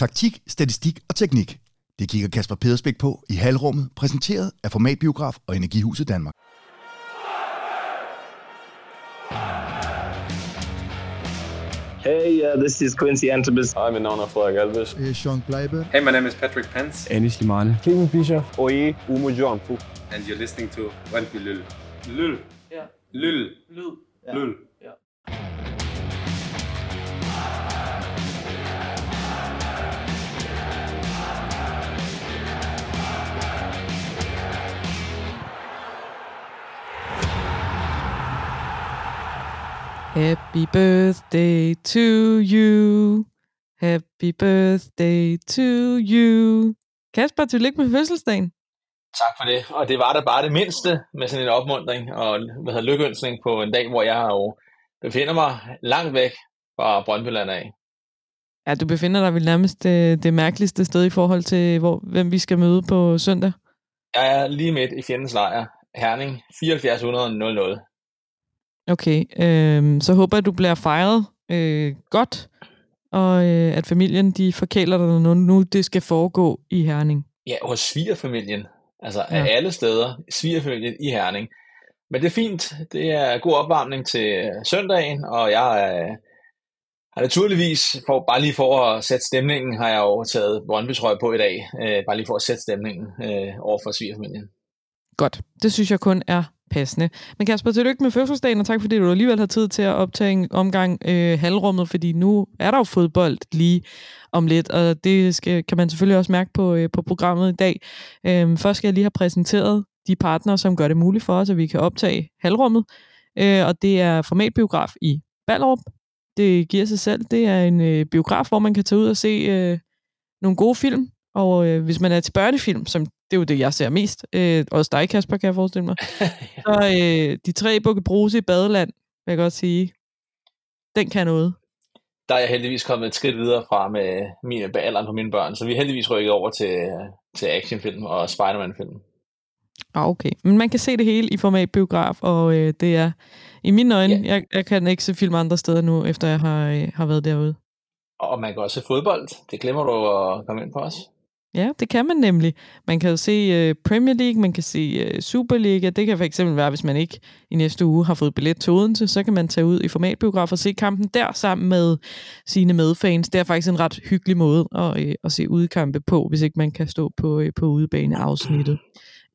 Taktik, statistik og teknik. Det kigger Kasper Pedersbæk på i halvrummet, præsenteret af Formatbiograf og Energihuset Danmark. Hey, uh, this is Quincy Antibus. Name ist Frederik Alves. Uh, Sean Kleiber. Hey, my name is Patrick Pence. Anish Limane. Kevin Fischer. Oye, Umo Joamfu. And you're listening to Røntby Lyl. Lyl. Ja. Lyl. Lyd. Ja. Lyl. Ja. Happy birthday to you. Happy birthday to you. Kasper, tillykke med fødselsdagen. Tak for det. Og det var da bare det mindste med sådan en opmundring og hvad hedder, lykkeønsning på en dag, hvor jeg jo befinder mig langt væk fra Brøndbyland af. Ja, du befinder dig vel nærmest det, det mærkeligste sted i forhold til, hvor, hvem vi skal møde på søndag. Jeg er lige midt i fjendens lejr. Herning 7400 Okay, øh, så håber jeg, at du bliver fejret øh, godt, og øh, at familien de forkæler dig, når nu det skal foregå i Herning. Ja, hos svigerfamilien. Altså ja. af alle steder. Svigerfamilien i Herning. Men det er fint. Det er god opvarmning til søndagen, og jeg er, har naturligvis, for, bare lige for at sætte stemningen, har jeg jo taget brøndby på i dag. Øh, bare lige for at sætte stemningen øh, over for svigerfamilien. Godt. Det synes jeg kun er passende. Men Kasper, tillykke med fødselsdagen, og tak fordi du alligevel har tid til at optage en omgang øh, halvrummet, fordi nu er der jo fodbold lige om lidt, og det skal, kan man selvfølgelig også mærke på, øh, på programmet i dag. Øh, først skal jeg lige have præsenteret de partnere, som gør det muligt for os, at vi kan optage halvrummet, øh, og det er formatbiograf i Ballerup. Det giver sig selv. Det er en øh, biograf, hvor man kan tage ud og se øh, nogle gode film, og øh, hvis man er til børnefilm, som det er jo det, jeg ser mest, øh, også dig, Kasper, kan jeg forestille mig, så øh, de tre bukke bruse i badeland, vil jeg godt sige, den kan noget. Der er jeg heldigvis kommet et skridt videre fra med mine, alderen på mine børn, så vi er heldigvis rykket over til, til actionfilm og Spider-Man-film. Ah, okay. Men man kan se det hele i format biograf, og øh, det er i mine øjne, ja. jeg, jeg kan ikke se film andre steder nu, efter jeg har, øh, har været derude. Og man kan også se fodbold. Det glemmer du at komme ind på os. Ja, det kan man nemlig. Man kan jo se uh, Premier League, man kan se uh, Superliga. Det kan for eksempel være, hvis man ikke i næste uge har fået billet til Odense, så kan man tage ud i formatbiograf og se kampen der sammen med sine medfans. Det er faktisk en ret hyggelig måde at, uh, at se udkampe på, hvis ikke man kan stå på, uh, på udebaneafsnittet.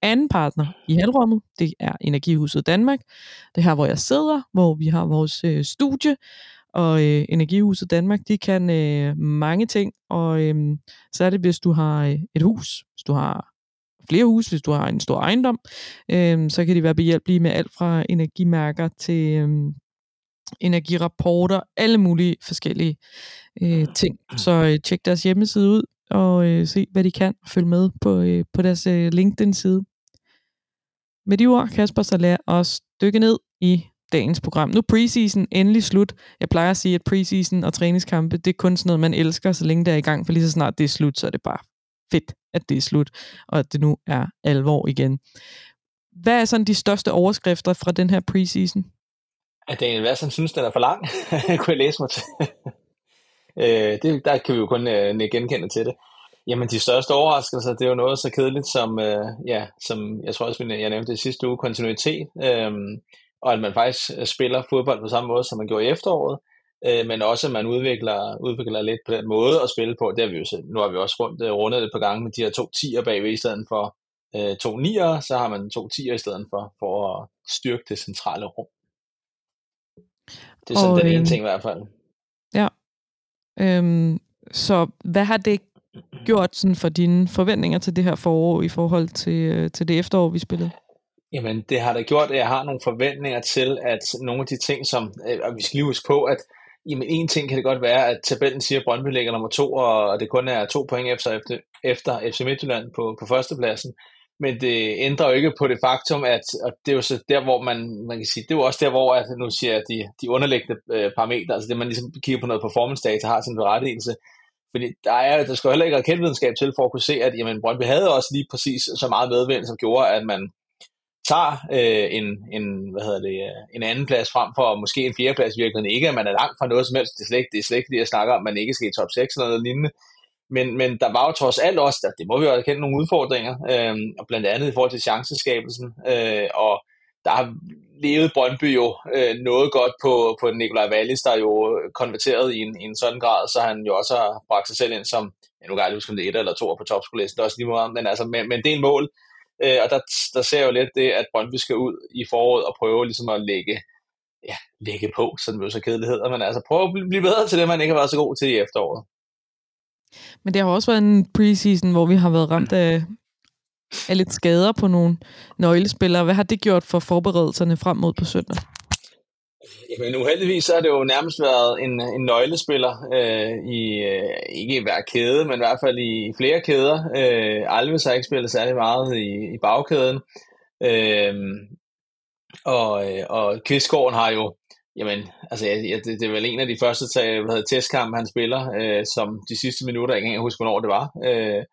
Anden partner i halvrummet, det er Energihuset Danmark. Det er her, hvor jeg sidder, hvor vi har vores uh, studie, og øh, Energihuset Danmark, de kan øh, mange ting, og øh, så er det, hvis du har øh, et hus, hvis du har flere huse, hvis du har en stor ejendom, øh, så kan de være behjælpelige med alt fra energimærker til øh, energirapporter, alle mulige forskellige øh, ting. Så øh, tjek deres hjemmeside ud, og øh, se, hvad de kan, følg med på, øh, på deres øh, LinkedIn-side. Med de ord, Kasper, så lad os dykke ned i dagens program. Nu er preseason endelig slut. Jeg plejer at sige, at preseason og træningskampe, det er kun sådan noget, man elsker, så længe det er i gang, for lige så snart det er slut, så er det bare fedt, at det er slut, og at det nu er alvor igen. Hvad er sådan de største overskrifter fra den her preseason? At Daniel Vasson synes, den er for lang, kunne jeg læse mig til. øh, det, der kan vi jo kun øh, genkende til det. Jamen, de største overraskelser, det er jo noget så kedeligt som, øh, ja, som jeg tror også, jeg nævnte det sidste uge, kontinuitet. Øh, og at man faktisk øh, spiller fodbold på samme måde, som man gjorde i efteråret, øh, men også at man udvikler, udvikler lidt på den måde at spille på. Det har vi jo set. Nu har vi også rundt, øh, rundet et par gange med de her to tiger bagved i stedet for øh, to nier, så har man to tiger i stedet for, for at styrke det centrale rum. Det er sådan og, den ene ting i hvert fald. Ja. Øhm, så hvad har det gjort sådan for dine forventninger til det her forår i forhold til, til det efterår, vi spillede? Jamen, det har da gjort, at jeg har nogle forventninger til, at nogle af de ting, som, øh, og vi skal lige huske på, at jamen, en ting kan det godt være, at tabellen siger, at Brøndby ligger nummer to, og det kun er to point efter, efter, efter FC Midtjylland på, på førstepladsen. Men det ændrer jo ikke på det faktum, at og det er jo så der, hvor man, man kan sige, det er jo også der, hvor at nu siger de, de underliggende øh, parametre, altså det man ligesom kigger på noget performance data, har sin berettigelse. Fordi der, er, der skal jo heller ikke raketvidenskab til for at kunne se, at jamen, Brøndby havde også lige præcis så meget medvind, som gjorde, at man tager øh, en, en, hvad hedder det, øh, en anden plads frem for måske en fjerde plads i virkeligheden. Ikke, at man er langt fra noget som helst. Det er slet ikke det, er slet ikke det jeg snakker om, man ikke skal i top 6 eller noget lignende. men, men der var jo trods alt også, der, det må vi jo erkende, nogle udfordringer, øh, og blandt andet i forhold til chanceskabelsen, øh, og der har levet Brøndby jo øh, noget godt på, på Nikolaj Wallis, der jo konverteret i en, i en sådan grad, så han jo også har bragt sig selv ind som, jeg nu kan jeg huske, om det er et eller to på topskolisten, det er også lige meget, men, altså, men, men det er en mål, øh, og der, der ser jeg jo lidt det, at Brøndby skal ud i foråret og prøve ligesom at lægge, ja, lægge på, sådan det jo så kedeligt hedder, men altså prøve at blive bedre til det, man ikke har været så god til i efteråret. Men det har også været en preseason, hvor vi har været ramt af, af lidt skader på nogle nøglespillere. Hvad har det gjort for forberedelserne frem mod på søndag? Jamen uheldigvis har det jo nærmest været en, en nøglespiller øh, i, øh, ikke i hver kæde, men i hvert fald i flere kæder. Øh, Alves har ikke spillet særlig meget i, i bagkæden. Øh, og, øh, og Kvistgården har jo, jamen, altså ja, det, det er vel en af de første testkampe, han spiller, øh, som de sidste minutter, jeg kan ikke huske, hvornår det var. Øh,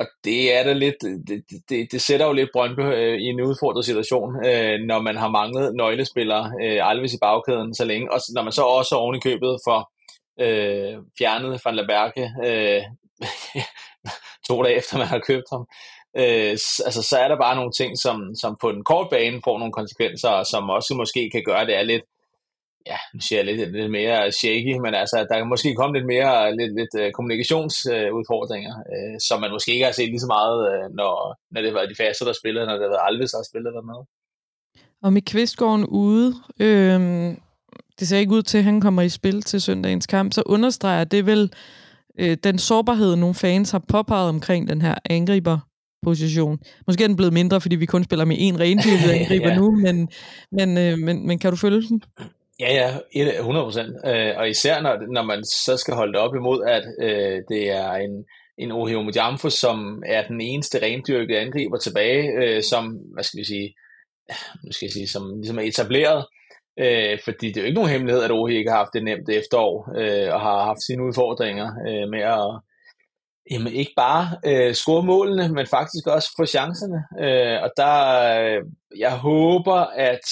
og det er da lidt, øh, det, det, det sætter jo lidt Brøndby øh, i en udfordret situation, øh, når man har manglet nøglespillere, øh, Alves i bagkæden så længe, og når man så også oven i købet for øh, fjernet Van Laberke øh, to dage efter man har købt ham. Øh, altså, så er der bare nogle ting, som, som på den korte bane får nogle konsekvenser, og som også måske kan gøre det er lidt ja, nu siger jeg lidt, lidt mere shaky, men altså, der kan måske komme lidt mere lidt, lidt uh, kommunikationsudfordringer, uh, som man måske ikke har set lige så meget, uh, når, når det var de faste, der spillede, når det var Alves, der spillede dernede. Og med Kvistgården ude, øh, det ser ikke ud til, at han kommer i spil til søndagens kamp, så understreger det vel øh, den sårbarhed, nogle fans har påpeget omkring den her angriber position. Måske er den blevet mindre, fordi vi kun spiller med én rendyrket angriber ja. nu, men, men, øh, men, men kan du følge den? Ja, ja, 100 procent. Øh, og især når, når man så skal holde det op imod, at øh, det er en, en Ohio Mujamfo, som er den eneste rendyrkede angriber tilbage, øh, som, hvad skal vi sige, nu skal jeg sige, som ligesom er etableret. Øh, fordi det er jo ikke nogen hemmelighed, at Ohio ikke har haft det nemt efterår, øh, og har haft sine udfordringer øh, med at jamen, ikke bare øh, score målene, men faktisk også få chancerne. Øh, og der, øh, jeg håber, at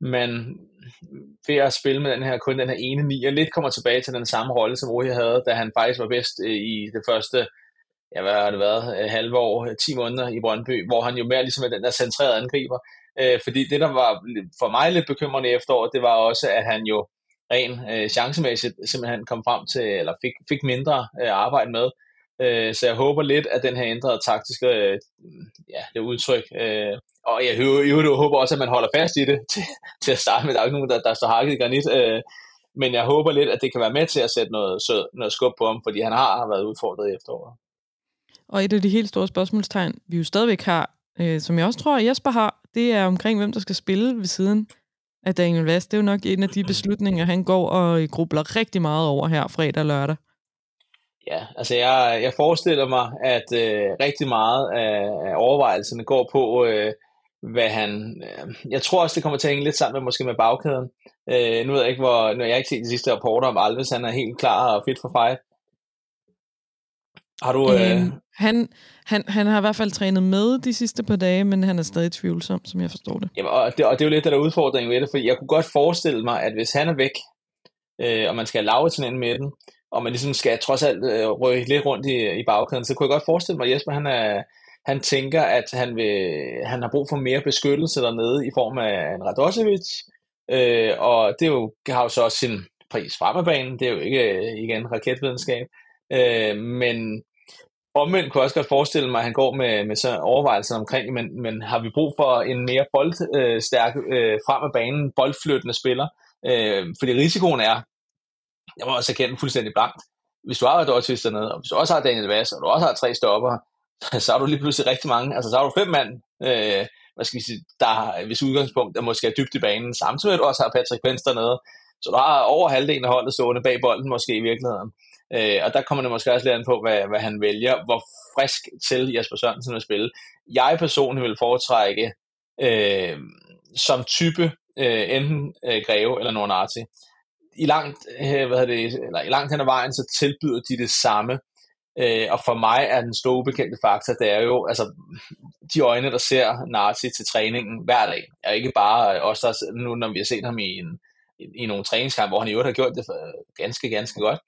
man ved at spille med den her, kun den her ene ni, og lidt kommer tilbage til den samme rolle, som Rui havde, da han faktisk var bedst øh, i det første, ja, hvad har det været, øh, halve år, øh, 10 måneder i Brøndby, hvor han jo mere ligesom er den der centrerede angriber. fordi det, der var for mig lidt bekymrende i efteråret, det var også, at han jo ren øh, chancemæssigt simpelthen kom frem til, eller fik, fik mindre øh, arbejde med. Øh, så jeg håber lidt, at den her ændrede taktiske øh, ja, det udtryk, øh, og jeg, jeg, håber også, at man holder fast i det til, til at starte med. Der er ikke nogen, der, der står hakket i granit. Øh, men jeg håber lidt, at det kan være med til at sætte noget, så, noget skub på ham, fordi han har været udfordret i efteråret. Og et af de helt store spørgsmålstegn, vi jo stadigvæk har, øh, som jeg også tror, at Jesper har, det er omkring, hvem der skal spille ved siden af Daniel Vast. Det er jo nok en af de beslutninger, han går og grubler rigtig meget over her fredag og lørdag. Ja, altså jeg, jeg forestiller mig, at øh, rigtig meget af, af overvejelserne går på, øh, hvad han... Øh, jeg tror også, det kommer til at hænge lidt sammen med, måske med bagkæden. Øh, nu ved jeg ikke, hvor... Har jeg ikke set de sidste rapporter om Alves, han er helt klar og fit for fight. Har du... Øh... Øh, han, han, han har i hvert fald trænet med de sidste par dage, men han er stadig tvivlsom, som jeg forstår det. Jamen, og, det og det er jo lidt der, der udfordring ved det, for jeg kunne godt forestille mig, at hvis han er væk, øh, og man skal lave til en med den, og man ligesom skal trods alt øh, ryge lidt rundt i, i bagkæden, så kunne jeg godt forestille mig, at Jesper han er, han tænker, at han, vil, han har brug for mere beskyttelse dernede i form af en Radosevic, øh, og det jo, har jo så også sin pris fremabanen, det er jo ikke øh, igen raketvidenskab, øh, men omvendt kunne jeg også godt forestille mig, at han går med, med så overvejelser omkring, men, men har vi brug for en mere boldstærk øh, øh, frem af banen, boldflyttende spiller, øh, fordi risikoen er, jeg må også erkende fuldstændig blankt, hvis du har Radosevic dernede, og hvis du også har Daniel Vass, og du også har tre stopper, så har du lige pludselig rigtig mange, altså så har du fem mand, øh, hvad skal vi sige, der hvis udgangspunkt er måske er dybt i banen, samtidig med at du også har Patrick Pence dernede, så du har over halvdelen af holdet stående bag bolden måske i virkeligheden. Øh, og der kommer det måske også lidt an på, hvad, hvad han vælger, hvor frisk til Jesper Sørensen vil spille. Jeg personligt vil foretrække øh, som type øh, enten øh, Greve eller Nornati. I langt, øh, hvad hvad det, eller i langt hen ad vejen, så tilbyder de det samme Øh, og for mig er den store ubekendte faktor, det er jo altså, de øjne, der ser Nazi til træningen hver dag. Er ikke bare øh, os, der nu, når vi har set ham i, en, i, i nogle træningskampe, hvor han i øvrigt har gjort det for, øh, ganske, ganske godt.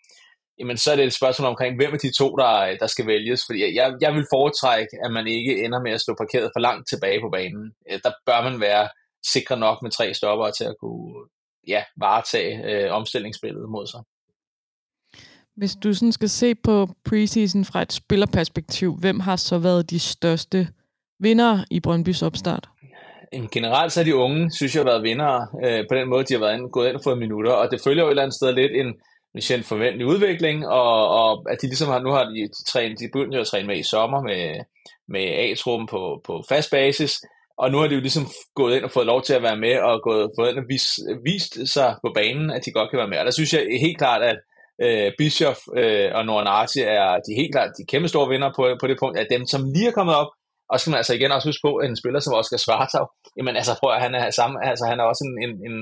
jamen så er det et spørgsmål omkring, hvem af de to, der, der skal vælges. Fordi jeg, jeg vil foretrække, at man ikke ender med at stå parkeret for langt tilbage på banen. Der bør man være sikre nok med tre stopper til at kunne ja, varetage øh, omstillingsspillet mod sig. Hvis du sådan skal se på preseason fra et spillerperspektiv, hvem har så været de største vinder i Brøndbys opstart? Generelt så er de unge, synes jeg, har været vinder øh, på den måde, de har været ind, gået ind og fået minutter, og det følger jo et eller andet sted lidt en, en forventelig udvikling, og, og at de ligesom har, nu har de, de, trænet, de begyndt at træne med i sommer med, med A-truppen på, på fast basis, og nu har de jo ligesom gået ind og fået lov til at være med, og gået, fået ind og vis, vist sig på banen, at de godt kan være med. Og der synes jeg helt klart, at øh, Bischoff øh, og Nornati er de helt klart de kæmpe store vinder på, på det punkt, at dem, som lige er kommet op, og så skal man altså igen også huske på, at en spiller som Oscar Svartov, jamen altså prøv at han er samme, altså han er også en, en, en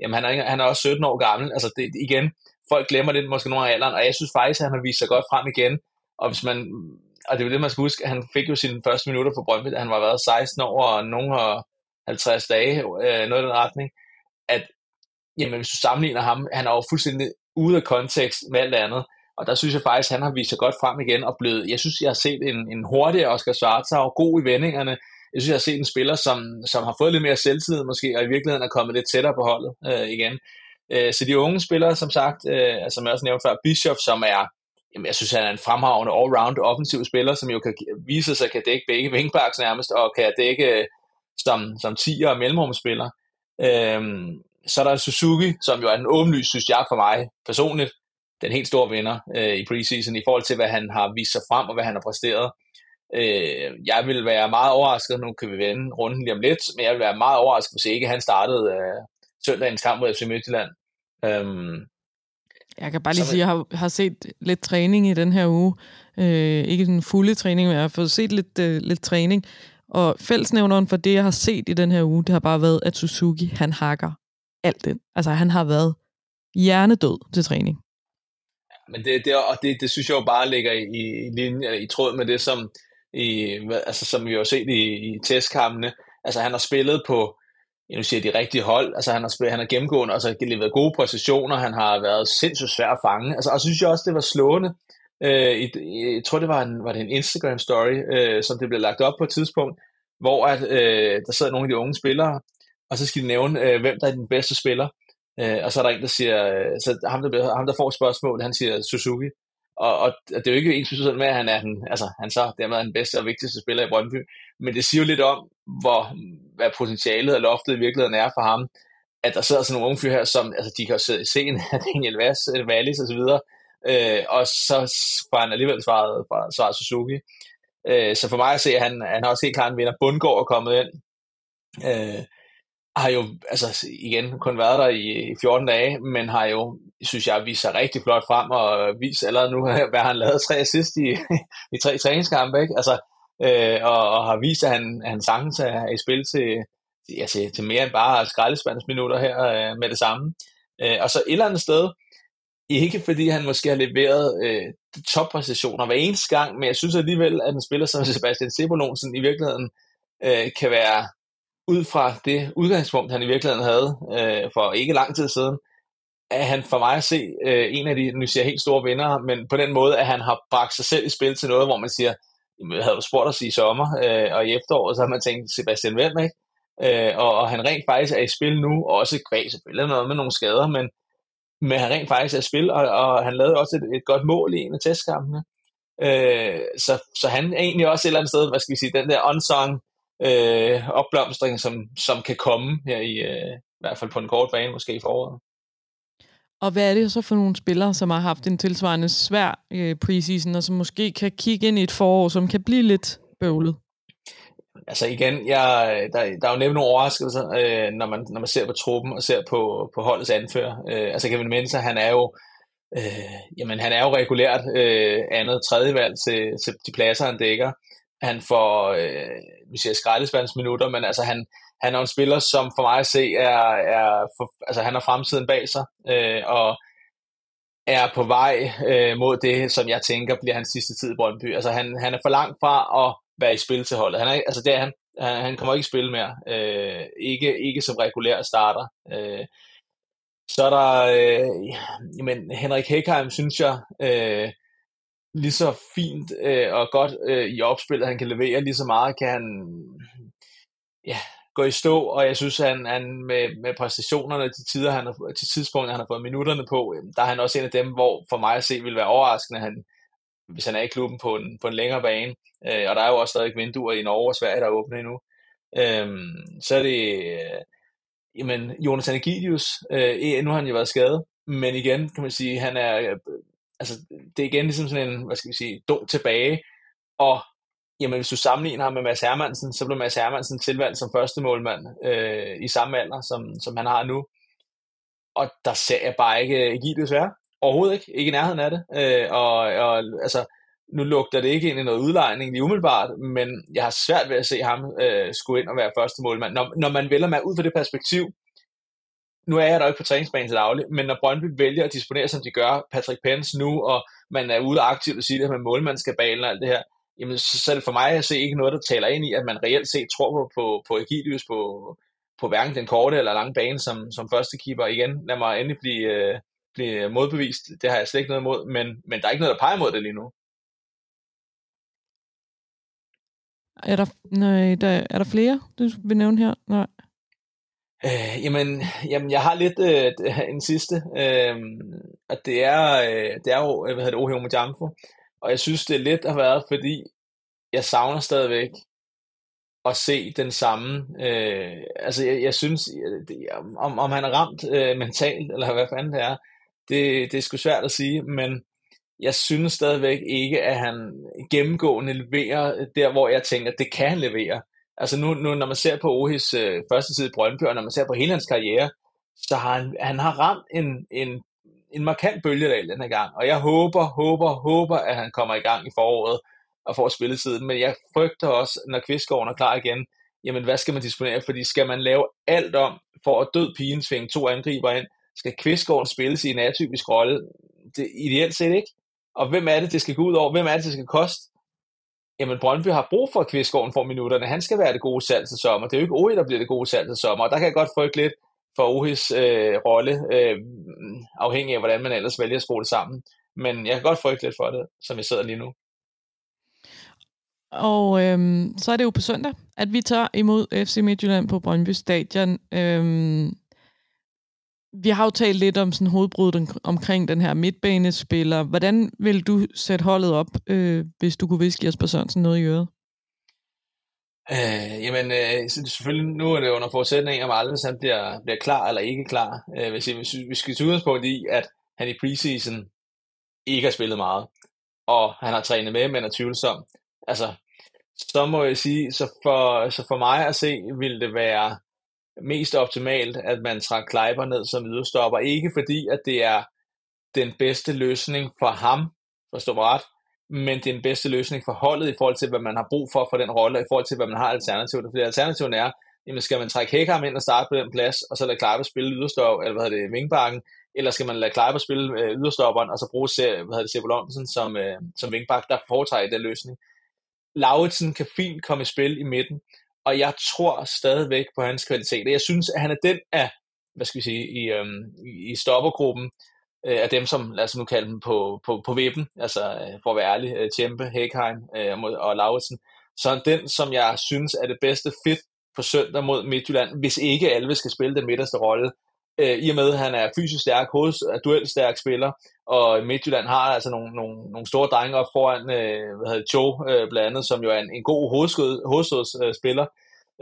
jamen han er, han er også 17 år gammel, altså det, igen, folk glemmer det måske nogle af alderen, og jeg synes faktisk, at han har vist sig godt frem igen, og hvis man, og det er det, man skal huske, han fik jo sine første minutter for Brøndby, da han var været 16 år, og nogen har 50 dage, øh, noget i den retning, at jamen, hvis du sammenligner ham, han er jo fuldstændig ude af kontekst med alt andet. Og der synes jeg faktisk, at han har vist sig godt frem igen og blevet, jeg synes, jeg har set en, en hurtigere Oscar Svartau, god i vendingerne. Jeg synes, jeg har set en spiller, som, som har fået lidt mere selvtillid måske, og i virkeligheden er kommet lidt tættere på holdet øh, igen. Øh, så de unge spillere, som sagt, øh, som jeg også nævnte før, Bishop, som er, jamen, jeg synes, han er en fremragende all-round offensiv spiller, som jo kan vise sig, kan dække begge wingbacks nærmest, og kan dække øh, som, som 10'er og mellemrumspiller. Øhm, så er der Suzuki, som jo er den åbenlyst, synes jeg for mig personligt, den helt store vinder øh, i preseason i forhold til, hvad han har vist sig frem og hvad han har præsteret. Øh, jeg vil være meget overrasket, nu kan vi vende runden lige om lidt, men jeg vil være meget overrasket, hvis ikke han startede øh, søndagens kamp mod FC Midtjylland. Øhm, jeg kan bare lige sige, at jeg har, har set lidt træning i den her uge. Øh, ikke den fulde træning, men jeg har fået set lidt, øh, lidt træning. Og fællesnævneren for det, jeg har set i den her uge, det har bare været, at Suzuki, han hakker alt det. Altså, han har været hjernedød til træning. Men det, det, og det, det synes jeg jo bare ligger i, i linje, i tråd med det, som, i, altså, som vi har set i, i testkampene. Altså, han har spillet på, jeg nu siger de rigtige hold, altså han har, spillet, han har gennemgående altså leveret gode præcisioner. han har været sindssygt svær at fange, altså, og så synes jeg også, det var slående, øh, i, jeg tror det var en, var det en Instagram story, øh, som det blev lagt op på et tidspunkt, hvor at, øh, der sad nogle af de unge spillere, og så skal de nævne, øh, hvem der er den bedste spiller. Øh, og så er der en, der siger, øh, så ham der, ham, der får spørgsmål, han siger Suzuki. Og, og det er jo ikke ens betydning med, at han er den, altså han så dermed er den bedste og vigtigste spiller i Brøndby. Men det siger jo lidt om, hvor, hvad potentialet og loftet i virkeligheden er for ham. At der sidder sådan nogle unge fyre her, som altså, de kan se, scenen af Daniel Vass, Wallis og så videre. Øh, og så får han alligevel svaret, svaret Suzuki. Øh, så for mig at se, at han, han har også helt klart en vinder. Bundgaard er kommet ind. Øh, har jo altså igen kun været der i 14 dage, men har jo, synes jeg, vist sig rigtig flot frem og vist allerede nu, hvad han lavede tre assist i, i tre træningskampe, ikke? Altså, øh, og, og, har vist, at han, han sagtens er i spil til, ja, til, til mere end bare skraldespandsminutter her øh, med det samme. Øh, og så et eller andet sted, ikke fordi han måske har leveret øh, toppræstationer hver eneste gang, men jeg synes alligevel, at en spiller som Sebastian Sebolonsen i virkeligheden øh, kan være ud fra det udgangspunkt, han i virkeligheden havde øh, for ikke lang tid siden, er han for mig at se øh, en af de, nu siger helt store vinder, men på den måde, at han har bragt sig selv i spil til noget, hvor man siger, jeg havde jo spurgt os i sommer øh, og i efteråret, så har man tænkt Sebastian Velm, ikke? Øh, og, og han rent faktisk er i spil nu, og også kvæg selvfølgelig noget med nogle skader, men, men han rent faktisk er i spil, og, og han lavede også et, et godt mål i en af testkampene. Øh, så, så han er egentlig også et eller andet sted, hvad skal vi sige, den der unsung øh, opblomstring, som, som kan komme her i, øh, i hvert fald på en kort bane, måske i foråret. Og hvad er det så for nogle spillere, som har haft en tilsvarende svær øh, preseason, og som måske kan kigge ind i et forår, som kan blive lidt bøvlet? Altså igen, jeg, der, der er jo nævnt nogle overraskelser, øh, når, man, når man ser på truppen og ser på, på holdets anfører. Øh, altså Kevin Mensa, han er jo øh, jamen, han er jo regulært øh, andet tredje valg til, til de pladser, han dækker. Han får, øh, vi siger skraldespandsminutter, men altså han, han er en spiller, som for mig at se er, er for, altså han har fremtiden bag sig, øh, og er på vej øh, mod det, som jeg tænker bliver hans sidste tid i Brøndby. Altså han, han er for langt fra at være i spil til holdet. Han er, altså det er han. Han, han kommer ikke i spil mere. Øh, ikke, ikke som regulær starter. Øh, Så er der, øh, men Henrik Hekheim, synes jeg, øh, lige så fint øh, og godt øh, i opspillet, han kan levere, lige så meget kan han ja, gå i stå, og jeg synes, han, han med, med præstationerne til, tider, han har, til tidspunkter, han har fået minutterne på, øh, der er han også en af dem, hvor for mig at se vil være overraskende, han, hvis han er i klubben på en, på en længere bane. Øh, og der er jo også stadig vinduer i Norge og Sverige, der er åbne endnu. Øh, så er det, øh, jamen, Jonas Anagidius, øh, e- nu har han jo været skadet, men igen kan man sige, han er, øh, altså, det er igen ligesom sådan en, hvad skal vi sige, dum tilbage, og jamen, hvis du sammenligner ham med Mads Hermansen, så blev Mads Hermansen tilvalgt som første målmand øh, i samme alder, som, som han har nu. Og der ser jeg bare ikke Egidius desværre. Overhovedet ikke. Ikke i nærheden af det. Øh, og, og altså, nu lugter det ikke ind i noget udlejning lige umiddelbart, men jeg har svært ved at se ham øh, skulle ind og være første målmand. Når, når man vælger med ud fra det perspektiv, nu er jeg der ikke på træningsbanen til daglig, men når Brøndby vælger at disponere, som de gør, Patrick Pence nu, og man er ude aktivt og siger det med målmandskabalen og alt det her, jamen så, så er det for mig at se ikke noget, der taler ind i, at man reelt set tror på, på, på Egilius på, på hverken den korte eller lange bane som, som første keeper. Igen, lad mig endelig blive, øh, blive modbevist. Det har jeg slet ikke noget imod, men, men der er ikke noget, der peger mod det lige nu. Er der, nej, der, er der flere, du vil nævne her? Nej. Øh, jamen, jamen, jeg har lidt øh, en sidste, øh, og det er, øh, det er jo, øh, hvad hedder det, Ohio og jeg synes, det er lidt har været, fordi jeg savner stadigvæk at se den samme, øh, altså jeg, jeg synes, det, om, om han er ramt øh, mentalt, eller hvad fanden det er, det, det er sgu svært at sige, men jeg synes stadigvæk ikke, at han gennemgående leverer der, hvor jeg tænker, det kan han levere. Altså nu, nu når man ser på Ohis øh, første tid i Brøndby, og når man ser på hele hans karriere, så har han, han har ramt en, en, en markant bølgedal den her gang. Og jeg håber, håber, håber, at han kommer i gang i foråret og får spilletiden. Men jeg frygter også, når Kvistgården er klar igen, jamen hvad skal man disponere? Fordi skal man lave alt om for at død pigen svinge to angriber ind, skal Kvistgården spilles i en atypisk rolle? Det ideelt set ikke. Og hvem er det, det skal gå ud over? Hvem er det, det skal koste? Jamen, Brøndby har brug for, at Kvistgården får minutterne. Han skal være det gode salg til sommer. Det er jo ikke Ohi, der bliver det gode salg til sommer. Og der kan jeg godt frygte lidt for Ohis øh, rolle, øh, afhængig af, hvordan man ellers vælger at skrue det sammen. Men jeg kan godt frygte lidt for det, som jeg sidder lige nu. Og øhm, så er det jo på søndag, at vi tager imod FC Midtjylland på Brøndby Stadion. Øhm, vi har jo talt lidt om sådan hovedbruddet omkring den her midtbanespiller. Hvordan vil du sætte holdet op, øh, hvis du kunne viske Jesper Sørensen noget i øret? Øh, jamen, øh, selvfølgelig nu er det under forudsætning, om Alves han bliver, bliver klar eller ikke klar. Øh, hvis, hvis vi skal tage udgangspunkt i, at han i preseason ikke har spillet meget, og han har trænet med, men er tvivlsom. Altså, så må jeg sige, så for, så for mig at se, vil det være mest optimalt, at man trak Kleiber ned som yderstopper. Ikke fordi, at det er den bedste løsning for ham, forstå mig ret, men det er den bedste løsning for holdet i forhold til, hvad man har brug for for den rolle, og i forhold til, hvad man har alternativet. Fordi alternativet er, jamen skal man trække Hækkerm ind og starte på den plads, og så lade Kleiber spille yderstop, eller hvad hedder det, vingbakken, eller skal man lade Kleiber spille øh, yderstopperen, og så bruge hvad hedder det, Sebulonsen som, øh, som vingbak, der foretager den løsning. Lauritsen kan fint komme i spil i midten, og jeg tror stadigvæk på hans kvalitet. Jeg synes, at han er den af, hvad skal vi sige, i, øhm, i stoppergruppen, øh, af dem, som lad os nu kalde dem på, på, på vippen, altså øh, for at være ærlig, øh, Tjempe, Hækheim øh, og Lauritsen, så den, som jeg synes er det bedste fit på søndag mod Midtjylland, hvis ikke Alve skal spille den midterste rolle, øh, i og med, at han er fysisk stærk, hos, er duelstærk spiller, og Midtjylland har altså nogle, nogle, nogle store drenge op foran, øh, hvad hedder Cho øh, blandt andet, som jo er en, en god hovedstødsspiller.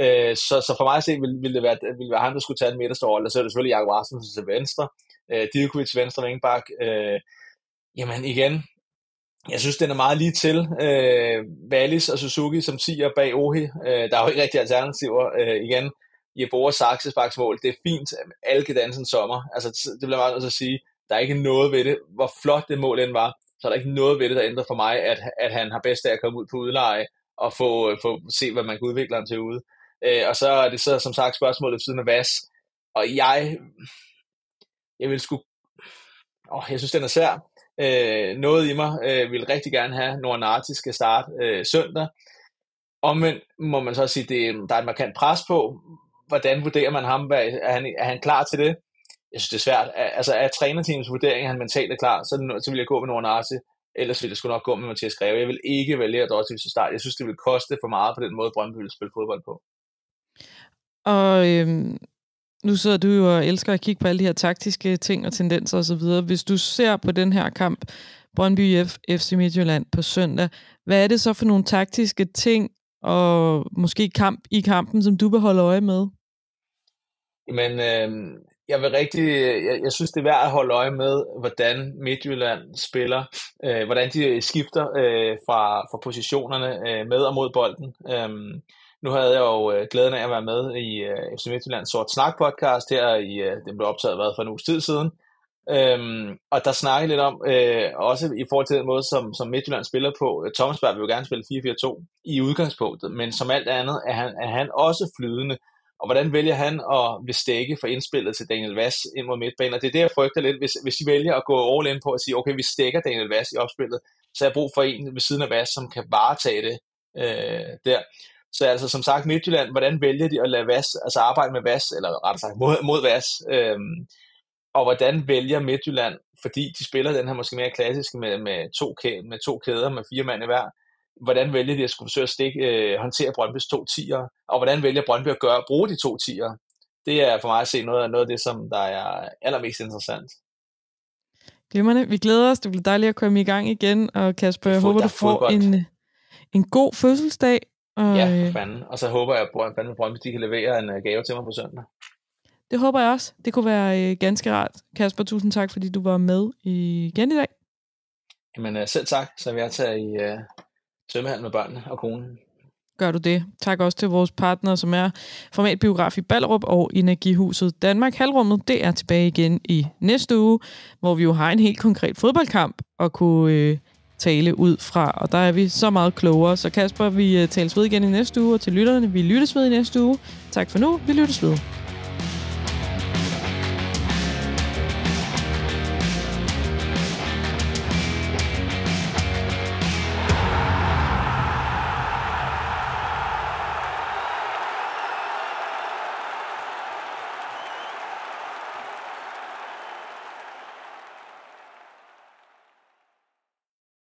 Øh, øh, så, så for mig at se, ville, ville, det være, ville være ham, der skulle tage den midterste rolle, og så er det selvfølgelig Jakob Rasmussen til venstre, øh, Divkovic til venstre vingbak. Øh, jamen igen, jeg synes, den er meget lige til. Øh, Wallis og Suzuki som siger bag Ohi. Øh, der er jo ikke rigtig alternativer. Øh, igen, Jebora Saxes mål, det er fint, alle kan danse en sommer. Altså, det bliver meget nødt til at sige, der er ikke noget ved det. Hvor flot det mål end var, så er der ikke noget ved det, der ændrer for mig, at, at han har bedst af at komme ud på udleje og få, øh, få se, hvad man kan udvikle ham til ude. Øh, og så er det så som sagt spørgsmålet ved siden af Vas. Og jeg, jeg vil sgu, åh, jeg synes, den er svær. Øh, noget i mig øh, vil rigtig gerne have, når Narti skal starte øh, søndag. Omvendt må man så sige, at det, der er et markant pres på, hvordan vurderer man ham? Er han, er han klar til det? jeg synes, det er svært. Altså, er trænerteamets vurdering, at han mentalt er klar, så, så vil jeg gå med Norden Arce. Ellers ville jeg sgu nok gå med Mathias Greve. Jeg vil ikke vælge at til start. Jeg synes, det vil koste for meget på den måde, Brøndby vil spille fodbold på. Og øhm, nu sidder du jo og elsker at kigge på alle de her taktiske ting og tendenser osv. Hvis du ser på den her kamp, Brøndby F, FC Midtjylland på søndag, hvad er det så for nogle taktiske ting og måske kamp i kampen, som du vil holde øje med? Men øh, jeg vil rigtig, jeg, jeg synes det er værd at holde øje med, hvordan Midtjylland spiller, øh, hvordan de skifter øh, fra, fra positionerne øh, med og mod bolden. Øh, nu havde jeg jo øh, glæden af at være med i øh, FC Midtjylland Sort Snak podcast her, i, øh, den blev optaget hvad, for en uges tid siden, Øhm, og der snakker lidt om, øh, også i forhold til den måde, som, som Midtjylland spiller på. Thomas Berg vil jo gerne spille 4-4-2 i udgangspunktet, men som alt andet er han, er han også flydende. Og hvordan vælger han at vil for indspillet til Daniel Vass ind mod midtbanen? Og det er det, jeg frygter lidt. Hvis, hvis de vælger at gå all in på at sige, okay, vi stikker Daniel Vass i opspillet, så har jeg brug for en ved siden af Vass, som kan varetage det øh, der. Så altså som sagt, Midtjylland, hvordan vælger de at lade Vass, altså arbejde med Vass, eller rettere sagt mod, mod Vass, øh, og hvordan vælger Midtjylland, fordi de spiller den her måske mere klassiske med, med, to, med to kæder med fire mand i hver, hvordan vælger de at skulle forsøge at stikke, øh, håndtere Brøndbys to tiger, og hvordan vælger Brøndby at gøre, bruge de to tiger. Det er for mig at se noget af, noget af det, som der er allermest interessant. Glimmerne, vi glæder os. Det bliver dejligt at komme i gang igen, og Kasper, jeg håber, du får en, en god fødselsdag. Og, ja, for fanden. Og så håber jeg, at Brøndby de kan levere en øh, gave til mig på søndag. Det håber jeg også. Det kunne være øh, ganske rart. Kasper, tusind tak, fordi du var med igen i dag. Jamen øh, selv tak, så vil jeg tage i øh, svømmehallen med børnene og konen. Gør du det. Tak også til vores partner, som er Formatbiograf i Ballerup og Energihuset Danmark. Halvrummet, det er tilbage igen i næste uge, hvor vi jo har en helt konkret fodboldkamp at kunne øh, tale ud fra, og der er vi så meget klogere. Så Kasper, vi øh, tales ved igen i næste uge, og til lytterne, vi lyttes ved i næste uge. Tak for nu, vi lyttes ved.